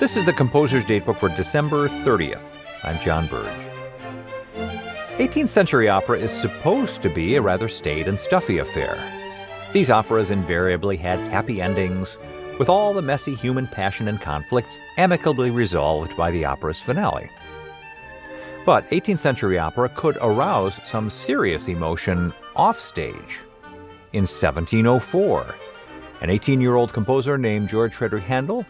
This is the Composer's Datebook for December 30th. I'm John Burge. 18th century opera is supposed to be a rather staid and stuffy affair. These operas invariably had happy endings, with all the messy human passion and conflicts amicably resolved by the opera's finale. But 18th century opera could arouse some serious emotion offstage. In 1704, an 18 year old composer named George Frederick Handel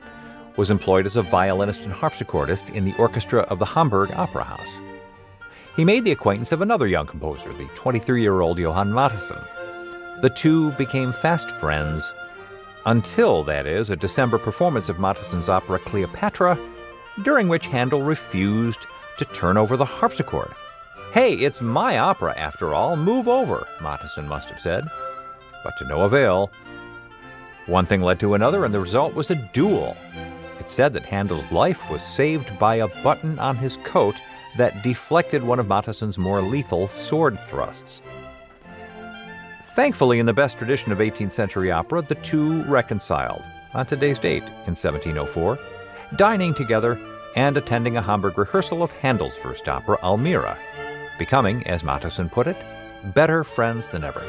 was employed as a violinist and harpsichordist in the orchestra of the Hamburg Opera House. He made the acquaintance of another young composer, the 23 year old Johann Mattheson. The two became fast friends until, that is, a December performance of Mattheson's opera Cleopatra, during which Handel refused to turn over the harpsichord. Hey, it's my opera after all, move over, Mattheson must have said. But to no avail. One thing led to another, and the result was a duel. It said that Handel's life was saved by a button on his coat that deflected one of Mattheson's more lethal sword thrusts. Thankfully, in the best tradition of 18th century opera, the two reconciled on today's date in 1704, dining together and attending a Hamburg rehearsal of Handel's first opera, Almira, becoming, as Mattheson put it, better friends than ever.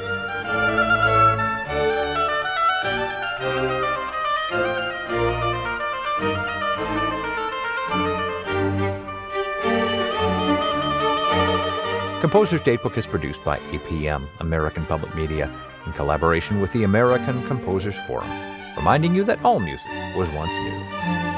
Composer's Datebook is produced by APM, American Public Media, in collaboration with the American Composers Forum, reminding you that all music was once new.